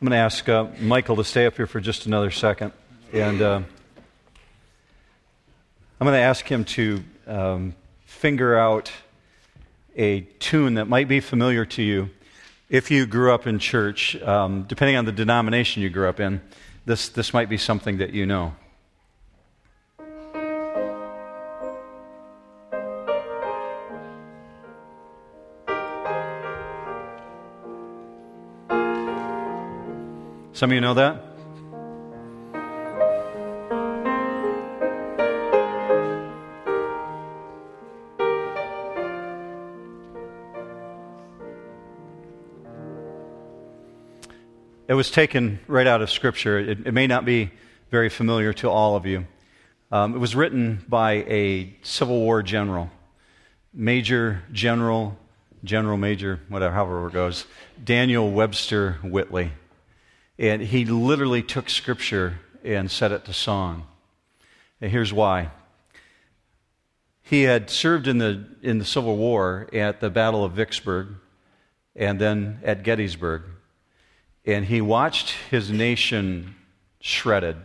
I'm going to ask uh, Michael to stay up here for just another second. And uh, I'm going to ask him to um, finger out a tune that might be familiar to you if you grew up in church. Um, depending on the denomination you grew up in, this, this might be something that you know. Some of you know that? It was taken right out of Scripture. It, it may not be very familiar to all of you. Um, it was written by a Civil War general, Major General, General Major, whatever, however it goes, Daniel Webster Whittle. And he literally took scripture and set it to song. And here's why. He had served in the, in the Civil War at the Battle of Vicksburg and then at Gettysburg. And he watched his nation shredded.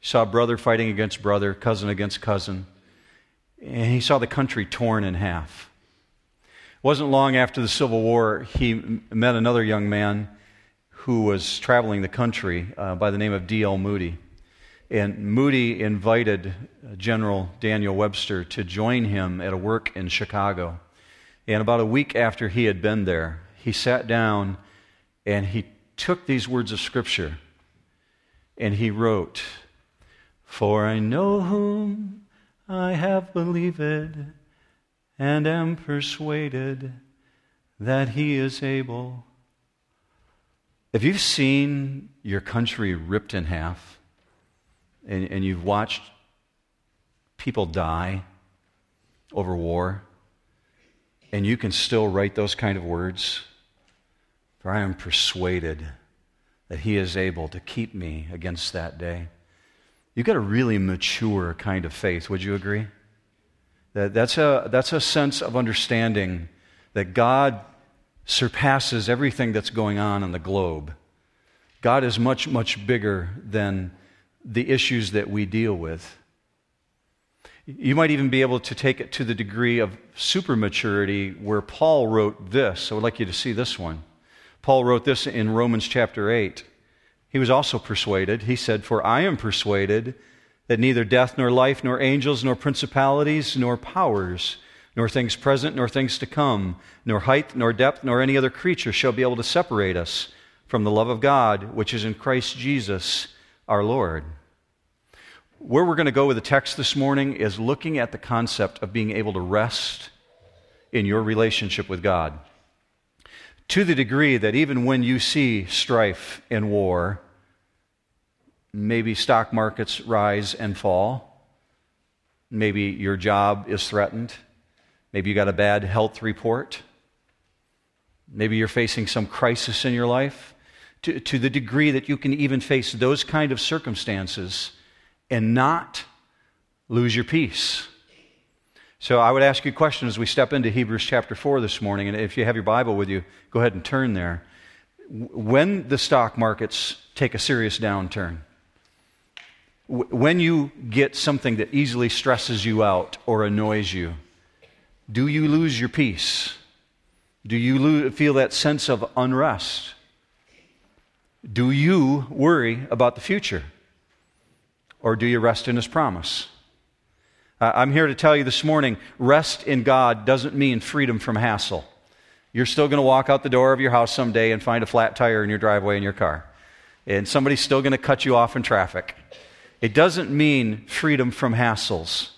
He saw brother fighting against brother, cousin against cousin. And he saw the country torn in half. It wasn't long after the Civil War, he met another young man who was traveling the country uh, by the name of D.L. Moody. And Moody invited General Daniel Webster to join him at a work in Chicago. And about a week after he had been there, he sat down and he took these words of Scripture and he wrote, For I know whom I have believed and am persuaded that he is able if you've seen your country ripped in half and, and you've watched people die over war, and you can still write those kind of words, for I am persuaded that He is able to keep me against that day. You've got a really mature kind of faith, would you agree? That, that's, a, that's a sense of understanding that God surpasses everything that's going on in the globe. God is much, much bigger than the issues that we deal with. You might even be able to take it to the degree of super maturity where Paul wrote this. I would like you to see this one. Paul wrote this in Romans chapter 8. He was also persuaded. He said, For I am persuaded that neither death, nor life, nor angels, nor principalities, nor powers, nor things present, nor things to come, nor height, nor depth, nor any other creature shall be able to separate us from the love of God, which is in Christ Jesus our Lord. Where we're going to go with the text this morning is looking at the concept of being able to rest in your relationship with God. To the degree that even when you see strife and war, maybe stock markets rise and fall, maybe your job is threatened, Maybe you got a bad health report. Maybe you're facing some crisis in your life. To, to the degree that you can even face those kind of circumstances and not lose your peace. So I would ask you a question as we step into Hebrews chapter 4 this morning. And if you have your Bible with you, go ahead and turn there. When the stock markets take a serious downturn, when you get something that easily stresses you out or annoys you, do you lose your peace? Do you feel that sense of unrest? Do you worry about the future? Or do you rest in His promise? I'm here to tell you this morning rest in God doesn't mean freedom from hassle. You're still going to walk out the door of your house someday and find a flat tire in your driveway in your car. And somebody's still going to cut you off in traffic. It doesn't mean freedom from hassles.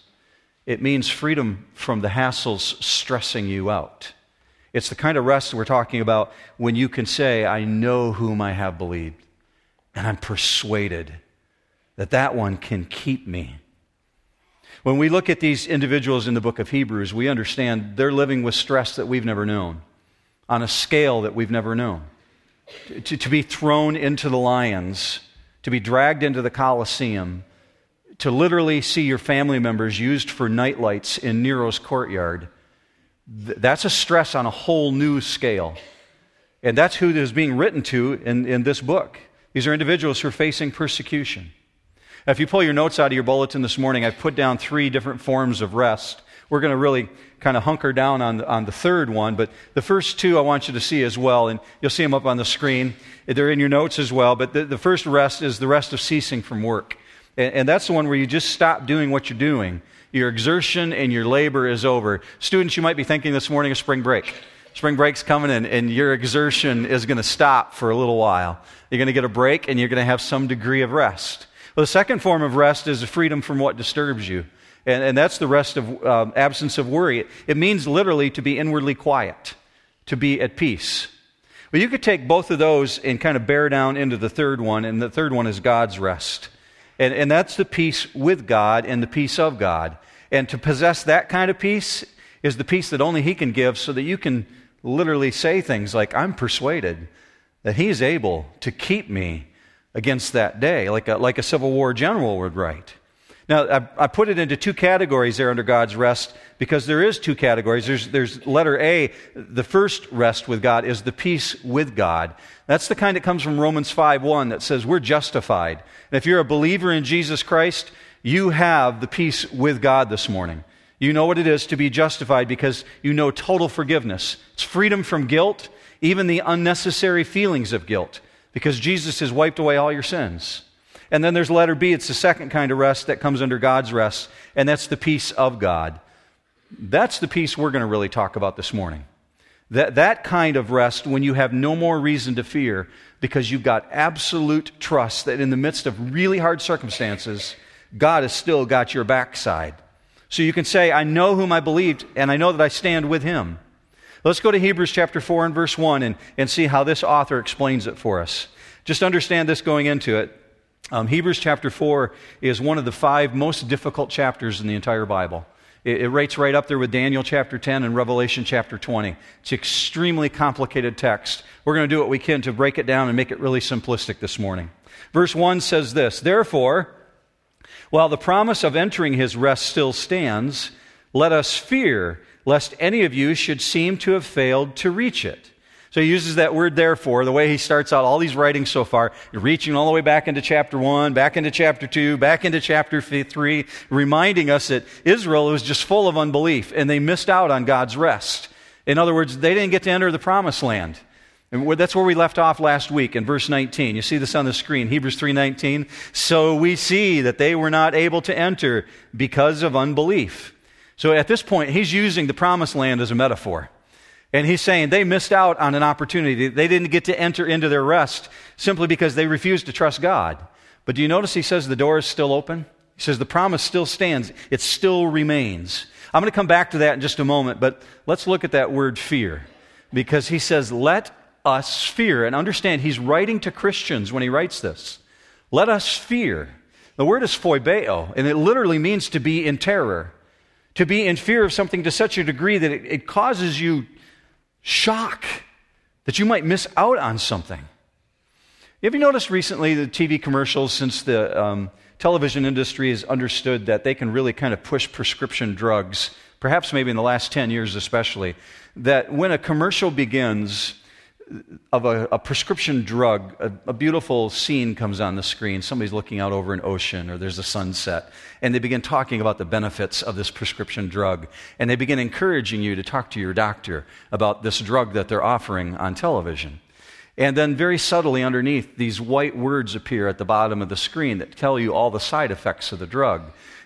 It means freedom from the hassles stressing you out. It's the kind of rest we're talking about when you can say, I know whom I have believed, and I'm persuaded that that one can keep me. When we look at these individuals in the book of Hebrews, we understand they're living with stress that we've never known, on a scale that we've never known. To, to be thrown into the lions, to be dragged into the Colosseum, to literally see your family members used for nightlights in Nero's courtyard, that's a stress on a whole new scale. And that's who is being written to in, in this book. These are individuals who are facing persecution. If you pull your notes out of your bulletin this morning, I've put down three different forms of rest. We're going to really kind of hunker down on the, on the third one, but the first two I want you to see as well, and you'll see them up on the screen. They're in your notes as well, but the, the first rest is the rest of ceasing from work. And, and that's the one where you just stop doing what you're doing. Your exertion and your labor is over. Students, you might be thinking this morning of spring break. Spring break's coming and, and your exertion is going to stop for a little while. You're going to get a break and you're going to have some degree of rest. Well, the second form of rest is freedom from what disturbs you. And, and that's the rest of um, absence of worry. It, it means literally to be inwardly quiet, to be at peace. Well, you could take both of those and kind of bear down into the third one, and the third one is God's rest. And, and that's the peace with God and the peace of God. And to possess that kind of peace is the peace that only He can give so that you can literally say things like, I'm persuaded that He's able to keep me against that day, like a, like a Civil War general would write. Now, I, I, put it into two categories there under God's rest because there is two categories. There's, there's letter A, the first rest with God is the peace with God. That's the kind that comes from Romans 5 1 that says we're justified. And if you're a believer in Jesus Christ, you have the peace with God this morning. You know what it is to be justified because you know total forgiveness. It's freedom from guilt, even the unnecessary feelings of guilt, because Jesus has wiped away all your sins. And then there's letter B, it's the second kind of rest that comes under God's rest, and that's the peace of God. That's the peace we're going to really talk about this morning. That, that kind of rest when you have no more reason to fear because you've got absolute trust that in the midst of really hard circumstances, God has still got your backside. So you can say, I know whom I believed, and I know that I stand with him. Let's go to Hebrews chapter 4 and verse 1 and, and see how this author explains it for us. Just understand this going into it. Um, Hebrews chapter 4 is one of the five most difficult chapters in the entire Bible. It, it rates right up there with Daniel chapter 10 and Revelation chapter 20. It's extremely complicated text. We're going to do what we can to break it down and make it really simplistic this morning. Verse 1 says this Therefore, while the promise of entering his rest still stands, let us fear lest any of you should seem to have failed to reach it. So he uses that word therefore, the way he starts out all these writings so far, reaching all the way back into chapter 1, back into chapter 2, back into chapter 3, reminding us that Israel was just full of unbelief and they missed out on God's rest. In other words, they didn't get to enter the promised land. And that's where we left off last week in verse 19. You see this on the screen, Hebrews 3:19. So we see that they were not able to enter because of unbelief. So at this point, he's using the promised land as a metaphor. And he's saying they missed out on an opportunity. They didn't get to enter into their rest simply because they refused to trust God. But do you notice he says the door is still open? He says the promise still stands, it still remains. I'm going to come back to that in just a moment, but let's look at that word fear. Because he says, let us fear. And understand, he's writing to Christians when he writes this. Let us fear. The word is phobeo, and it literally means to be in terror, to be in fear of something to such a degree that it, it causes you shock that you might miss out on something. Have you noticed recently the TV commercials since the um, television industry has understood that they can really kind of push prescription drugs, perhaps maybe in the last 10 years especially, that when a commercial begins, of a, a prescription drug, a, a, beautiful scene comes on the screen. Somebody's looking out over an ocean or there's a sunset, and they begin talking about the benefits of this prescription drug. And they begin encouraging you to talk to your doctor about this drug that they're offering on television. And then, very subtly underneath, these white words appear at the bottom of the screen that tell you all the side effects of the drug.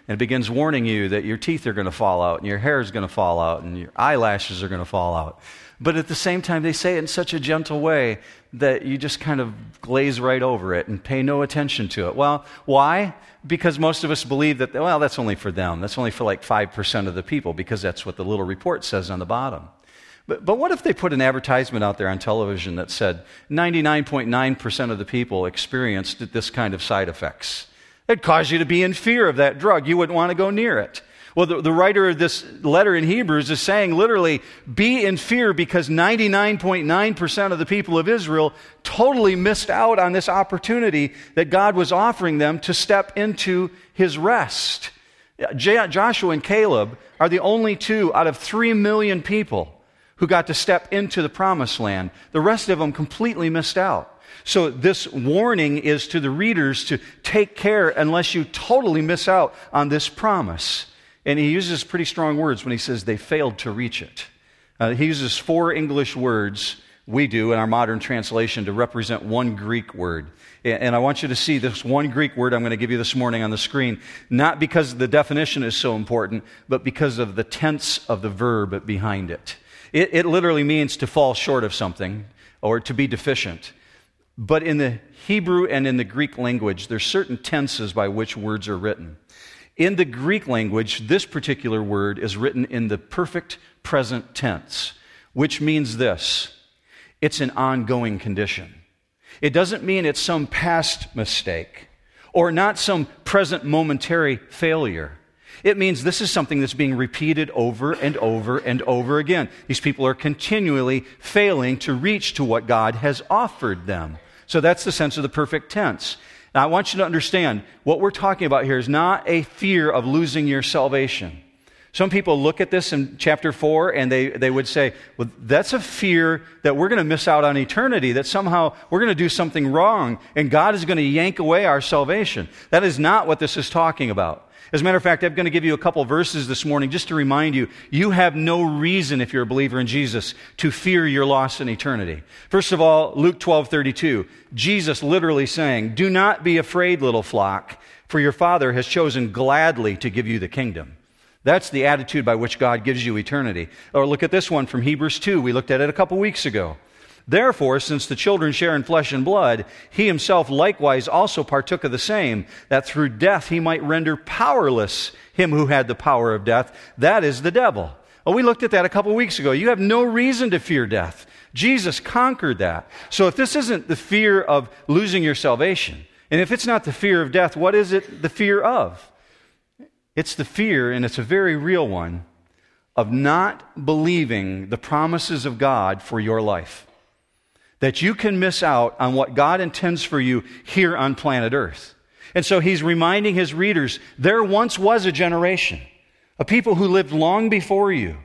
And it begins warning you that your teeth are going to fall out, and your hair is going to fall out, and your eyelashes are going to fall out. But at the same time, they say it in such a gentle way that you just kind of glaze right over it and pay no attention to it. Well, why? Because most of us believe that, well, that's only for them. That's only for like 5% of the people, because that's what the little report says on the bottom. But, but what if they put an advertisement out there on television that said 99.9% of the people experienced this kind of side effects? It'd cause you to be in fear of that drug. You wouldn't want to go near it. Well, the, the, writer of this letter in Hebrews is saying literally, be in fear because 99.9% of the people of Israel totally missed out on this opportunity that God was offering them to step into his rest. Joshua and Caleb are the only two out of 3 million people who got to step into the promised land. The rest of them completely missed out. So this warning is to the readers to take care unless you totally miss out on this promise. And he uses pretty strong words when he says they failed to reach it. Uh, he uses four English words, we do in our modern translation, to represent one Greek word. And I want you to see this one Greek word I'm going to give you this morning on the screen, not because the definition is so important, but because of the tense of the verb behind it. It, it literally means to fall short of something or to be deficient. But in the Hebrew and in the Greek language, there's certain tenses by which words are written. In the Greek language, this particular word is written in the perfect present tense, which means this it's an ongoing condition. It doesn't mean it's some past mistake or not some present momentary failure. It means this is something that's being repeated over and over and over again. These people are continually failing to reach to what God has offered them. So that's the sense of the perfect tense. Now, I want you to understand what we're talking about here is not a fear of losing your salvation. Some people look at this in chapter 4 and they, they would say, well, that's a fear that we're going to miss out on eternity, that somehow we're going to do something wrong and God is going to yank away our salvation. That is not what this is talking about. As a matter of fact, I'm going to give you a couple verses this morning just to remind you you have no reason, if you're a believer in Jesus, to fear your loss in eternity. First of all, Luke 12 32, Jesus literally saying, Do not be afraid, little flock, for your Father has chosen gladly to give you the kingdom. That's the attitude by which God gives you eternity. Or look at this one from Hebrews 2. We looked at it a couple weeks ago. Therefore, since the children share in flesh and blood, he himself likewise also partook of the same, that through death he might render powerless him who had the power of death, that is the devil. Well, we looked at that a couple weeks ago. You have no reason to fear death. Jesus conquered that. So if this isn't the fear of losing your salvation, and if it's not the fear of death, what is it the fear of? It's the fear, and it's a very real one, of not believing the promises of God for your life that you can miss out on what God intends for you here on planet Earth. And so he's reminding his readers there once was a generation, a people who lived long before you,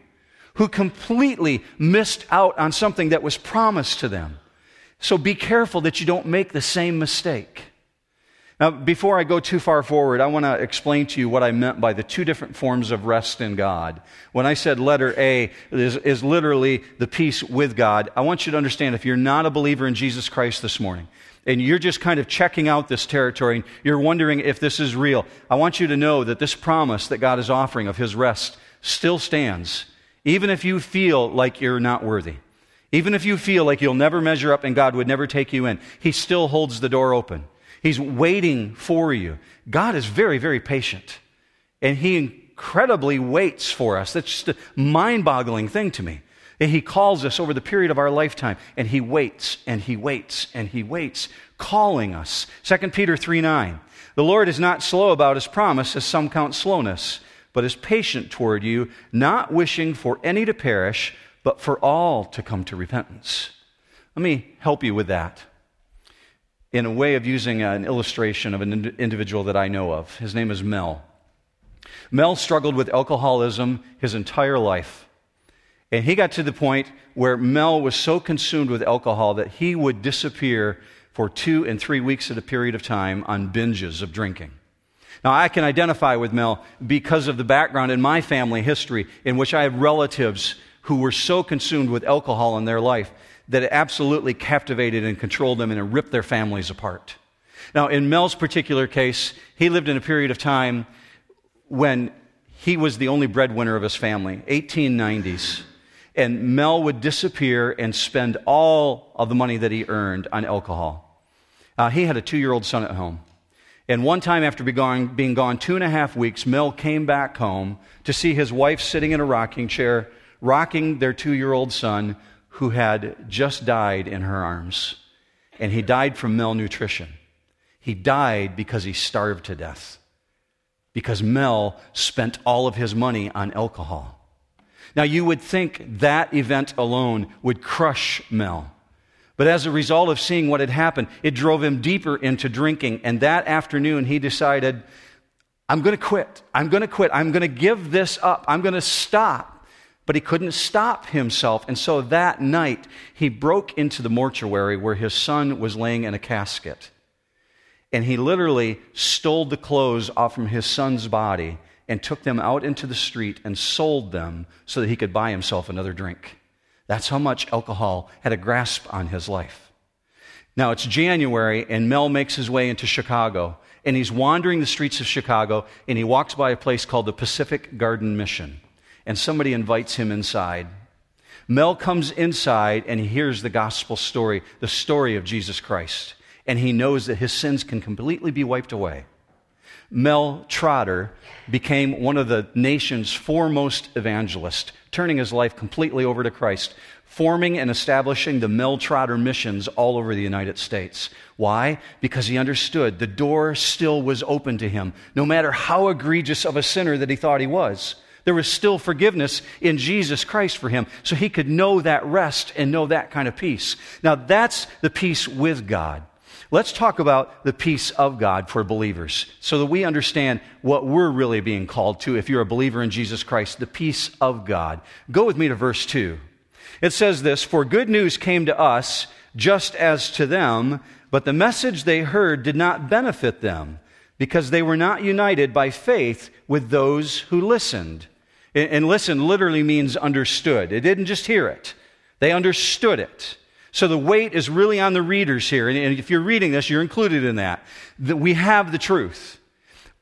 who completely missed out on something that was promised to them. So be careful that you don't make the same mistake. Now, before I go too far forward, I want to explain to you what I meant by the two different forms of rest in God. When I said letter A is, is literally the peace with God, I want you to understand if you're not a believer in Jesus Christ this morning, and you're just kind of checking out this territory and you're wondering if this is real, I want you to know that this promise that God is offering of His rest still stands, even if you feel like you're not worthy. Even if you feel like you'll never measure up and God would never take you in, He still holds the door open. He's waiting for you. God is very, very patient. And He incredibly waits for us. That's just a mind boggling thing to me. And He calls us over the period of our lifetime, and He waits, and He waits, and He waits, calling us. 2 Peter 3 9. The Lord is not slow about His promise, as some count slowness, but is patient toward you, not wishing for any to perish, but for all to come to repentance. Let me help you with that in a way of using an illustration of an individual that I know of. His name is Mel. Mel struggled with alcoholism his entire life. And he got to the point where Mel was so consumed with alcohol that he would disappear for two and three weeks at a period of time on binges of drinking. Now, I can identify with Mel because of the background in my family history, in which I have relatives who were so consumed with alcohol in their life that absolutely captivated and controlled them and ripped their families apart. Now, in Mel's particular case, he lived in a period of time when he was the only breadwinner of his family, 1890s. And Mel would disappear and spend all of the money that he earned on alcohol. Uh, he had a two year old son at home. And one time, after being gone two and a half weeks, Mel came back home to see his wife sitting in a rocking chair, rocking their two year old son, who had just died in her arms. And he died from malnutrition. He died because he starved to death. Because Mel spent all of his money on alcohol. Now, you would think that event alone would crush Mel. But as a result of seeing what had happened, it drove him deeper into drinking. And that afternoon, he decided, I'm going to quit. I'm going to quit. I'm going to give this up. I'm going to stop but he couldn't stop himself. And so that night, he broke into the mortuary where his son was laying in a casket. And he literally stole the clothes off from his son's body and took them out into the street and sold them so that he could buy himself another drink. That's how much alcohol had a grasp on his life. Now it's January, and Mel makes his way into Chicago, and he's wandering the streets of Chicago, and he walks by a place called the Pacific Garden Mission and somebody invites him inside. Mel comes inside and he hears the gospel story, the story of Jesus Christ, and he knows that his sins can completely be wiped away. Mel Trotter became one of the nation's foremost evangelists, turning his life completely over to Christ, forming and establishing the Mel Trotter missions all over the United States. Why? Because he understood the door still was open to him, no matter how egregious of a sinner that he thought he was. There was still forgiveness in Jesus Christ for him, so he could know that rest and know that kind of peace. Now, that's the peace with God. Let's talk about the peace of God for believers so that we understand what we're really being called to if you're a believer in Jesus Christ, the peace of God. Go with me to verse 2. It says this For good news came to us just as to them, but the message they heard did not benefit them because they were not united by faith with those who listened. And listen literally means understood. It didn't just hear it, they understood it. So the weight is really on the readers here. And if you're reading this, you're included in that. That we have the truth,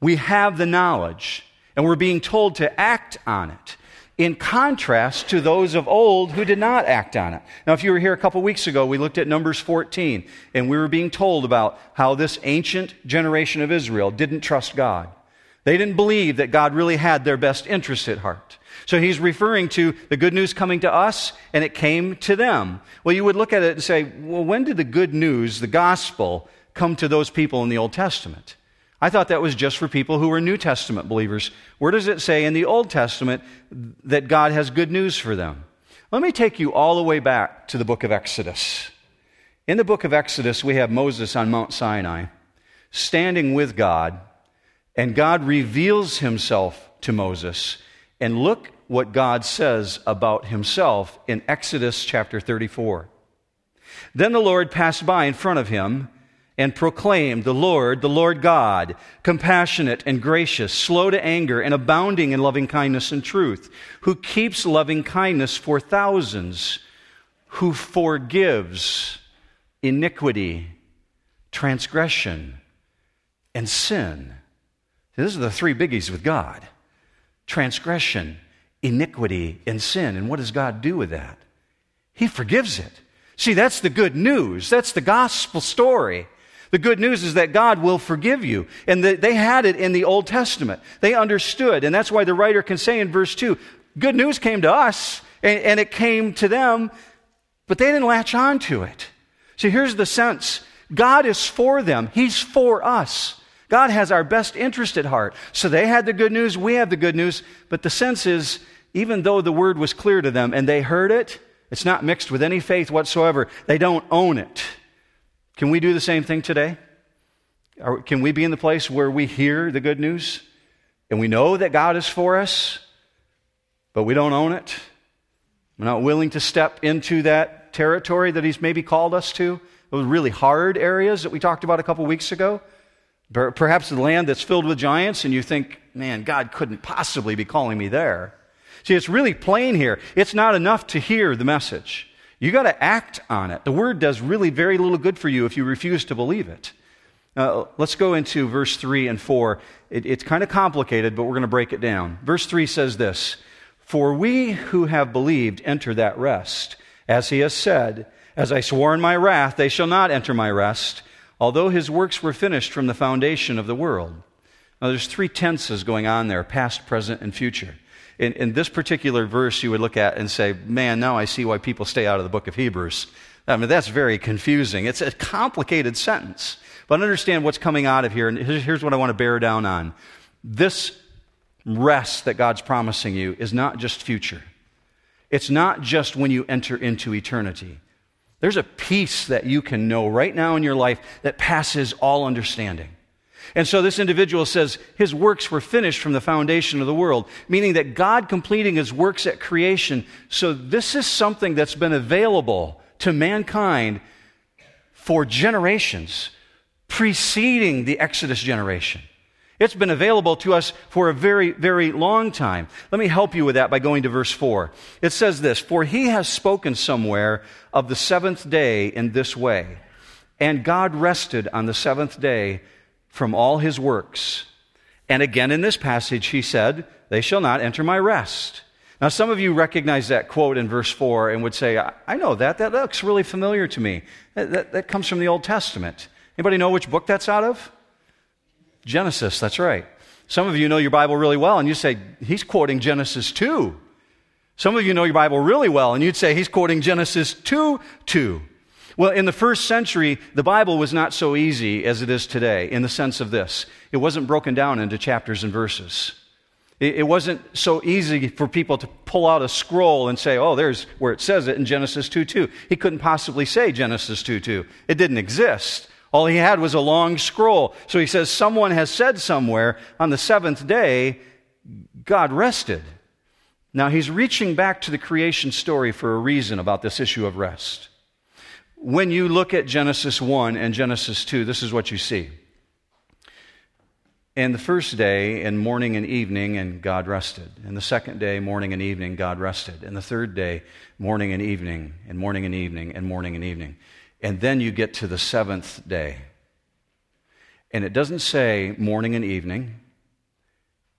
we have the knowledge, and we're being told to act on it. In contrast to those of old who did not act on it. Now, if you were here a couple weeks ago, we looked at Numbers 14, and we were being told about how this ancient generation of Israel didn't trust God. They didn't believe that God really had their best interest at heart. So he's referring to the good news coming to us, and it came to them. Well, you would look at it and say, well, when did the good news, the gospel, come to those people in the Old Testament? I thought that was just for people who were New Testament believers. Where does it say in the Old Testament that God has good news for them? Let me take you all the way back to the book of Exodus. In the book of Exodus, we have Moses on Mount Sinai standing with God and God reveals himself to Moses. And look what God says about himself in Exodus chapter 34. Then the Lord passed by in front of him and proclaimed, The Lord, the Lord God, compassionate and gracious, slow to anger, and abounding in loving kindness and truth, who keeps loving kindness for thousands, who forgives iniquity, transgression, and sin these are the three biggies with God transgression, iniquity, and sin. And what does God do with that? He forgives it. See, that's the good news. That's the gospel story. The good news is that God will forgive you. And the, they had it in the Old Testament. They understood. And that's why the writer can say in verse 2 good news came to us, and, and it came to them, but they didn't latch on to it. See, here's the sense God is for them, He's for us. God has our best interest at heart. So they had the good news, we have the good news, but the sense is, even though the word was clear to them and they heard it, it's not mixed with any faith whatsoever. They don't own it. Can we do the same thing today? Or can we be in the place where we hear the good news and we know that God is for us, but we don't own it? We're not willing to step into that territory that He's maybe called us to, those really hard areas that we talked about a couple weeks ago. Perhaps the land that's filled with giants, and you think, man, God couldn't possibly be calling me there. See, it's really plain here. It's not enough to hear the message. You got to act on it. The word does really very little good for you if you refuse to believe it. Uh, let's go into verse 3 and 4. It, it's kind of complicated, but we're going to break it down. Verse 3 says this For we who have believed enter that rest. As he has said, As I swore in my wrath, they shall not enter my rest although his works were finished from the foundation of the world. Now, there's three tenses going on there past, present, and future. In, in, this particular verse, you would look at and say, Man, now I see why people stay out of the book of Hebrews. I mean, that's very confusing. It's a complicated sentence. But understand what's coming out of here, and here's what I want to bear down on. This rest that God's promising you is not just future, it's not just when you enter into eternity. There's a peace that you can know right now in your life that passes all understanding. And so this individual says his works were finished from the foundation of the world, meaning that God completing his works at creation. So this is something that's been available to mankind for generations preceding the Exodus generation. It's been available to us for a very, very long time. Let me help you with that by going to verse 4. It says this For he has spoken somewhere of the seventh day in this way, and God rested on the seventh day from all his works. And again in this passage, he said, They shall not enter my rest. Now, some of you recognize that quote in verse 4 and would say, I know that. That looks really familiar to me. That, that, that comes from the Old Testament. Anybody know which book that's out of? Genesis, that's right. Some of you know your Bible really well, and you say, he's quoting Genesis 2. Some of you know your Bible really well, and you'd say, he's quoting Genesis 2 2. Well, in the first century, the Bible was not so easy as it is today in the sense of this it wasn't broken down into chapters and verses. It wasn't so easy for people to pull out a scroll and say, oh, there's where it says it in Genesis 2 2. He couldn't possibly say Genesis 2 2. It didn't exist. All he had was a long scroll. So he says, Someone has said somewhere on the seventh day, God rested. Now he's reaching back to the creation story for a reason about this issue of rest. When you look at Genesis 1 and Genesis 2, this is what you see. And the first day, and morning and evening, and God rested. And the second day, morning and evening, God rested. And the third day, morning and evening, and morning and evening, and morning and evening. And then you get to the seventh day. And it doesn't say morning and evening,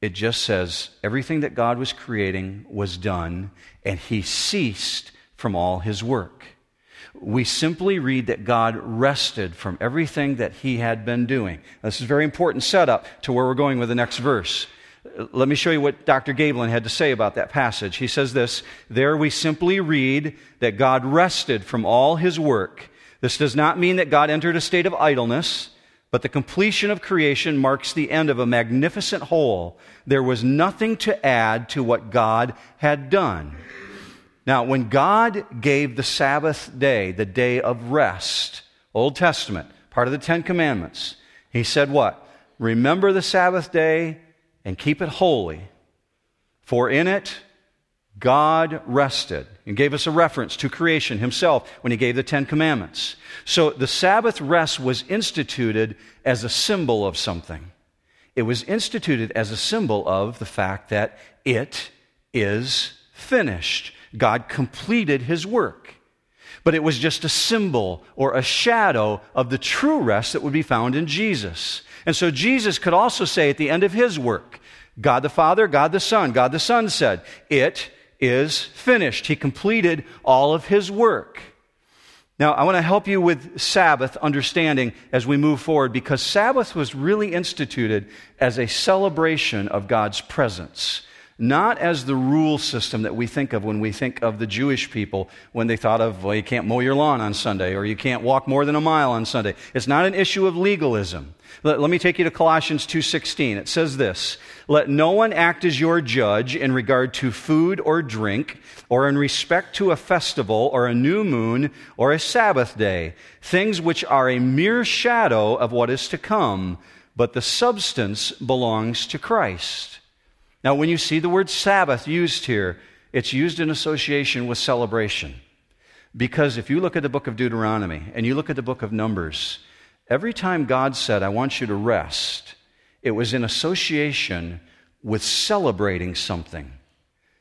it just says everything that God was creating was done, and he ceased from all his work. We simply read that God rested from everything that he had been doing. This is a very important setup to where we're going with the next verse. Let me show you what Dr. Gaebelein had to say about that passage. He says this There we simply read that God rested from all his work this does not mean that God entered a state of idleness, but the completion of creation marks the end of a magnificent whole. There was nothing to add to what God had done. Now, when God gave the Sabbath day, the day of rest, Old Testament, part of the Ten Commandments, he said what? Remember the Sabbath day and keep it holy, for in it God rested and gave us a reference to creation himself when he gave the Ten Commandments. So the Sabbath rest was instituted as a symbol of something. It was instituted as a symbol of the fact that it is finished. God completed his work. But it was just a symbol or a shadow of the true rest that would be found in Jesus. And so Jesus could also say at the end of his work, God the Father, God the Son, God the Son said, It is finished. He completed all of his work. Now, I want to help you with Sabbath understanding as we move forward because Sabbath was really instituted as a celebration of God's presence not as the rule system that we think of when we think of the Jewish people when they thought of, well, you can't mow your lawn on Sunday or you can't walk more than a mile on Sunday. It's not an issue of legalism. Let, let me take you to Colossians 2.16. It says this, Let no one act as your judge in regard to food or drink or in respect to a festival or a new moon or a Sabbath day, things which are a mere shadow of what is to come, but the substance belongs to Christ. Now, when you see the word Sabbath used here, it's used in association with celebration. Because if you look at the book of Deuteronomy and you look at the book of Numbers, every time God said, I want you to rest, it was in association with celebrating something,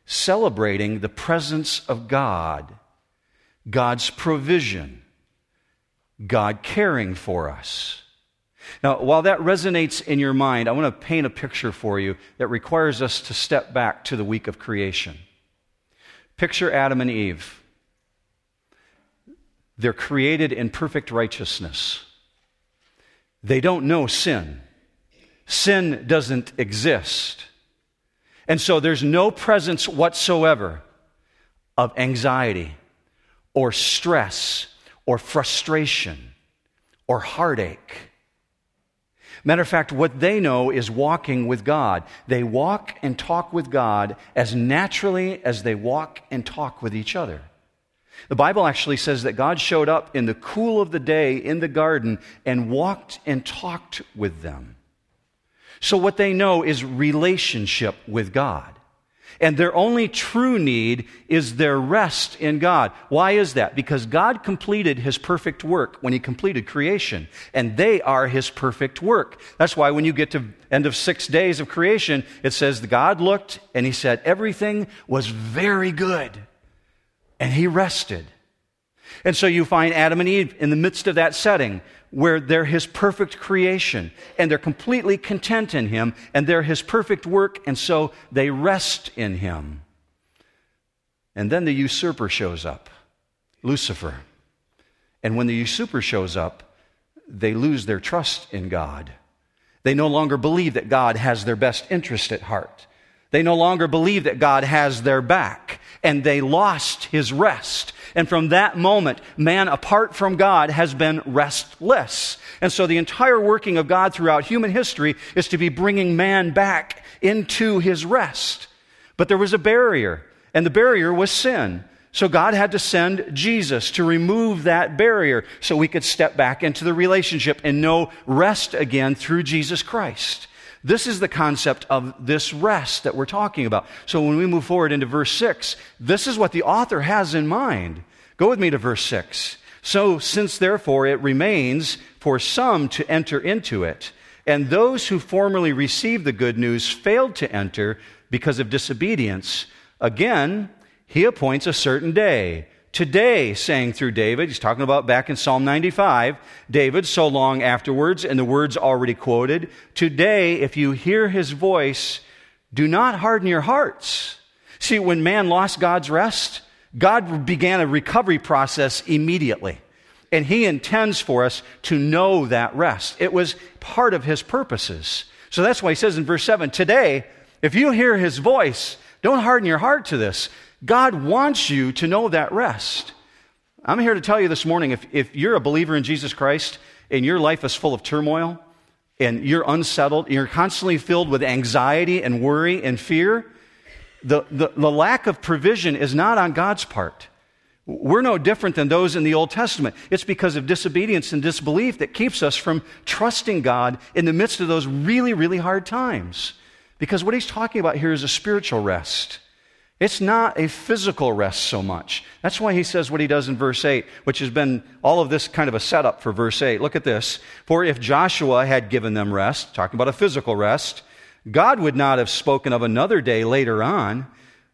celebrating the presence of God, God's provision, God caring for us. Now, while that resonates in your mind, I want to paint a picture for you that requires us to step back to the week of creation. Picture Adam and Eve. They're created in perfect righteousness. They don't know sin. Sin doesn't exist. And so there's no presence whatsoever of anxiety or stress or frustration or heartache Matter of fact, what they know is walking with God. They walk and talk with God as naturally as they walk and talk with each other. The Bible actually says that God showed up in the cool of the day in the garden and walked and talked with them. So what they know is relationship with God. And their only true need is their rest in God. Why is that? Because God completed his perfect work when he completed creation, and they are his perfect work. That's why when you get to end of 6 days of creation, it says God looked and he said everything was very good. And he rested. And so you find Adam and Eve in the midst of that setting where they're his perfect creation and they're completely content in him and they're his perfect work and so they rest in him. And then the usurper shows up, Lucifer. And when the usurper shows up, they lose their trust in God. They no longer believe that God has their best interest at heart. They no longer believe that God has their back, and they lost his rest. And from that moment, man apart from God has been restless. And so the entire working of God throughout human history is to be bringing man back into his rest. But there was a barrier, and the barrier was sin. So God had to send Jesus to remove that barrier so we could step back into the relationship and know rest again through Jesus Christ. This is the concept of this rest that we're talking about. So when we move forward into verse 6, this is what the author has in mind. Go with me to verse 6. So, since therefore it remains for some to enter into it, and those who formerly received the good news failed to enter because of disobedience, again, he appoints a certain day Today, saying through David, he's talking about back in Psalm 95, David, so long afterwards, and the words already quoted, today, if you hear his voice, do not harden your hearts. See, when man lost God's rest, God began a recovery process immediately. And he intends for us to know that rest. It was part of his purposes. So that's why he says in verse 7 today, if you hear his voice, don't harden your heart to this. God wants you to know that rest. I'm here to tell you this morning if, if you're a believer in Jesus Christ and your life is full of turmoil and you're unsettled, and you're constantly filled with anxiety and worry and fear, the, the, the lack of provision is not on God's part. We're no different than those in the Old Testament. It's because of disobedience and disbelief that keeps us from trusting God in the midst of those really, really hard times. Because what he's talking about here is a spiritual rest. It's not a physical rest so much. That's why he says what he does in verse 8, which has been all of this kind of a setup for verse 8. Look at this. For if Joshua had given them rest, talking about a physical rest, God would not have spoken of another day later on.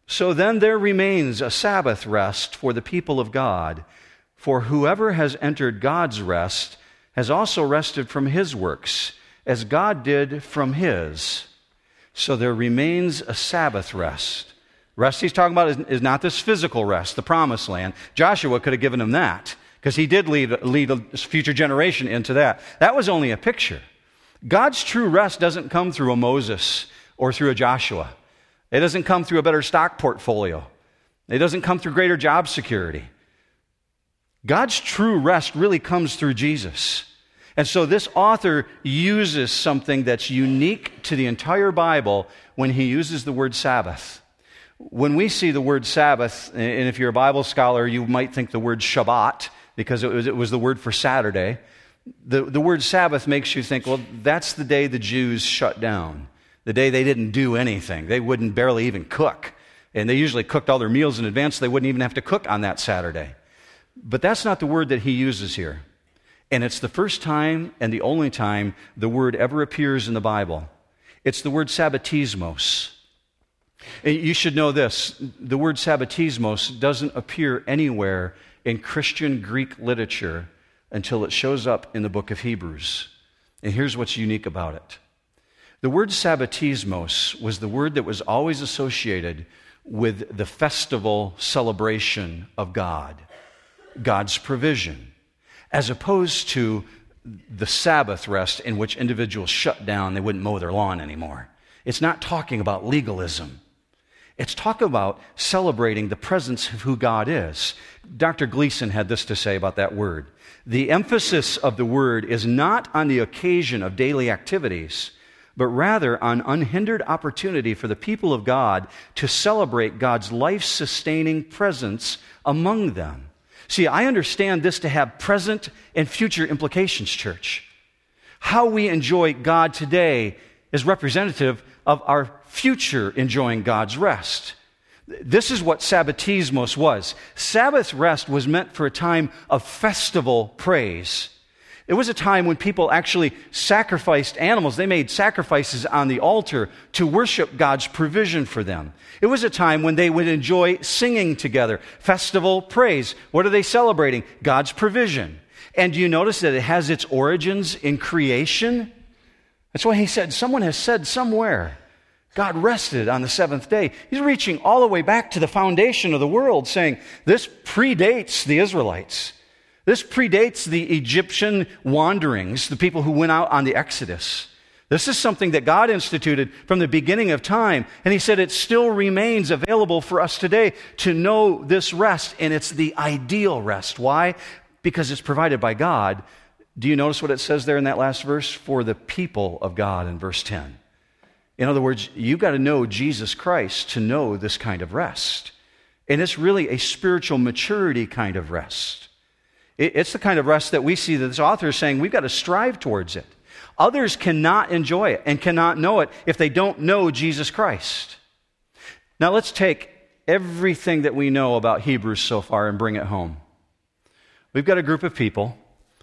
So then there remains a Sabbath rest for the people of God. For whoever has entered God's rest has also rested from his works, as God did from his. So there remains a Sabbath rest Rest he's talking about is, is not this physical rest, the promised land. Joshua could have given him that because he did lead, lead a future generation into that. That was only a picture. God's true rest doesn't come through a Moses or through a Joshua. It doesn't come through a better stock portfolio. It doesn't come through greater job security. God's true rest really comes through Jesus. And so this author uses something that's unique to the entire Bible when he uses the word Sabbath. When we see the word Sabbath, and if you're a Bible scholar, you might think the word Shabbat, because it was, it was the word for Saturday. The, the word Sabbath makes you think, well, that's the day the Jews shut down, the day they didn't do anything. They wouldn't barely even cook. And they usually cooked all their meals in advance, so they wouldn't even have to cook on that Saturday. But that's not the word that he uses here. And it's the first time and the only time the word ever appears in the Bible. It's the word sabbatismos. You should know this the word sabbatismos doesn't appear anywhere in Christian Greek literature until it shows up in the book of Hebrews. And here's what's unique about it the word sabbatismos was the word that was always associated with the festival celebration of God, God's provision, as opposed to the Sabbath rest in which individuals shut down, they wouldn't mow their lawn anymore. It's not talking about legalism. It's talk about celebrating the presence of who God is. Dr. Gleason had this to say about that word. The emphasis of the word is not on the occasion of daily activities, but rather on unhindered opportunity for the people of God to celebrate God's life sustaining presence among them. See, I understand this to have present and future implications, church. How we enjoy God today is representative of our future enjoying God's rest. This is what Sabbatismos was. Sabbath rest was meant for a time of festival praise. It was a time when people actually sacrificed animals. They made sacrifices on the altar to worship God's provision for them. It was a time when they would enjoy singing together, festival praise. What are they celebrating? God's provision. And do you notice that it has its origins in creation? That's why he said, someone has said somewhere, God rested on the seventh day. He's reaching all the way back to the foundation of the world, saying, This predates the Israelites. This predates the Egyptian wanderings, the people who went out on the Exodus. This is something that God instituted from the beginning of time. And He said it still remains available for us today to know this rest, and it's the ideal rest. Why? Because it's provided by God. Do you notice what it says there in that last verse? For the people of God in verse 10. In other words, you've got to know Jesus Christ to know this kind of rest. And it's really a spiritual maturity kind of rest. It's the kind of rest that we see that this author is saying we've got to strive towards it. Others cannot enjoy it and cannot know it if they don't know Jesus Christ. Now let's take everything that we know about Hebrews so far and bring it home. We've got a group of people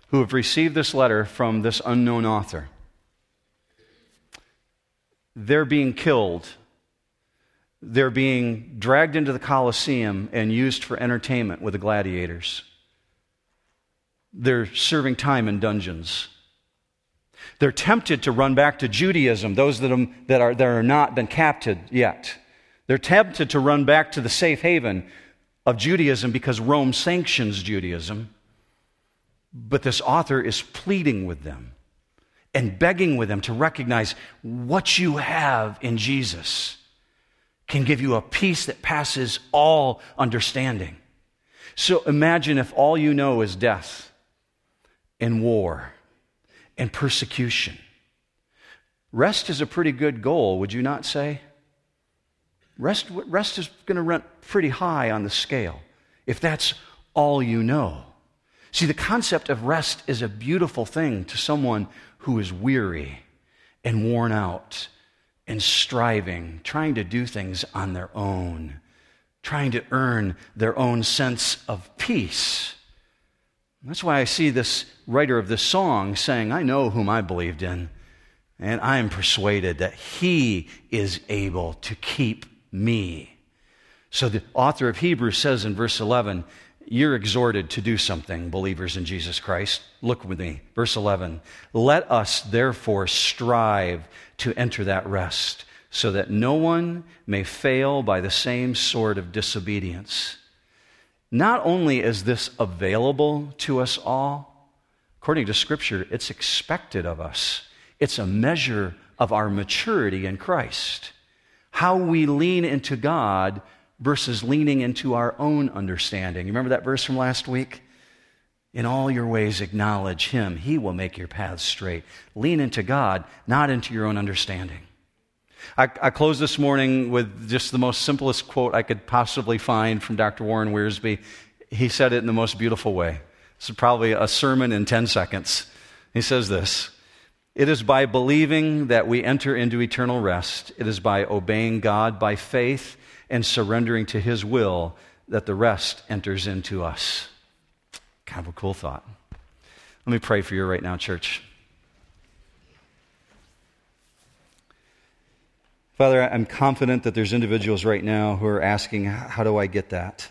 who have received this letter from this unknown author they're being killed. They're being dragged into the Colosseum and used for entertainment with the gladiators. They're serving time in dungeons. They're tempted to run back to Judaism, those that, are, that, are, that are not been captured yet. They're tempted to run back to the safe haven of Judaism because Rome sanctions Judaism. But this author is pleading with them and begging with them to recognize what you have in Jesus can give you a peace that passes all understanding. So imagine if all you know is death and war and persecution. Rest is a pretty good goal, would you not say? Rest, rest is going to run pretty high on the scale if that's all you know. See, the concept of rest is a beautiful thing to someone who is weary and worn out and striving, trying to do things on their own, trying to earn their own sense of peace. That's why I see this writer of this song saying, I know whom I believed in, and I am persuaded that he is able to keep me. So the author of Hebrews says in verse 11, you're exhorted to do something, believers in Jesus Christ. Look with me. Verse 11. Let us therefore strive to enter that rest, so that no one may fail by the same sort of disobedience. Not only is this available to us all, according to Scripture, it's expected of us. It's a measure of our maturity in Christ. How we lean into God versus leaning into our own understanding. You remember that verse from last week? In all your ways, acknowledge Him. He will make your paths straight. Lean into God, not into your own understanding. I, I close this morning with just the most simplest quote I could possibly find from Dr. Warren Wiersbe. He said it in the most beautiful way. This is probably a sermon in 10 seconds. He says this It is by believing that we enter into eternal rest, it is by obeying God by faith and surrendering to His will that the rest enters into us. Kind of a cool thought. Let me pray for you right now, church. Father, I'm confident that there's individuals right now who are asking, How do I get that?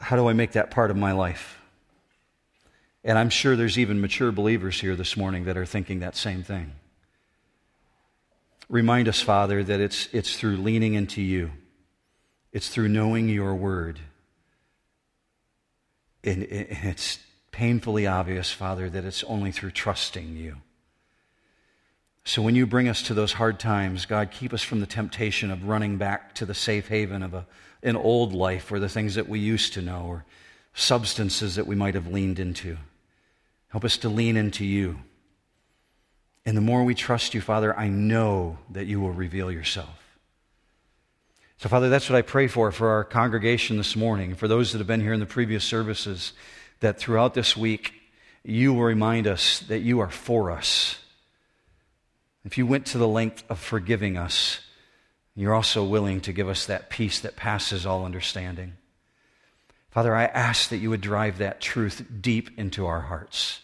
How do I make that part of my life? And I'm sure there's even mature believers here this morning that are thinking that same thing. Remind us, Father, that it's, it's through leaning into you, it's through knowing your word. And it's painfully obvious, Father, that it's only through trusting you. So when you bring us to those hard times, God, keep us from the temptation of running back to the safe haven of a, an old life or the things that we used to know or substances that we might have leaned into. Help us to lean into you. And the more we trust you, Father, I know that you will reveal yourself. So, Father, that's what I pray for for our congregation this morning, for those that have been here in the previous services, that throughout this week, you will remind us that you are for us. If you went to the length of forgiving us, you're also willing to give us that peace that passes all understanding. Father, I ask that you would drive that truth deep into our hearts.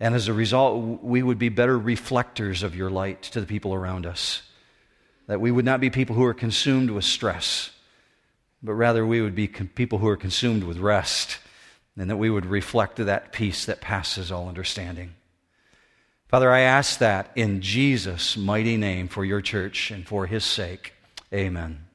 And as a result, we would be better reflectors of your light to the people around us. That we would not be people who are consumed with stress, but rather we would be people who are consumed with rest, and that we would reflect that peace that passes all understanding. Father, I ask that in Jesus' mighty name for your church and for his sake. Amen.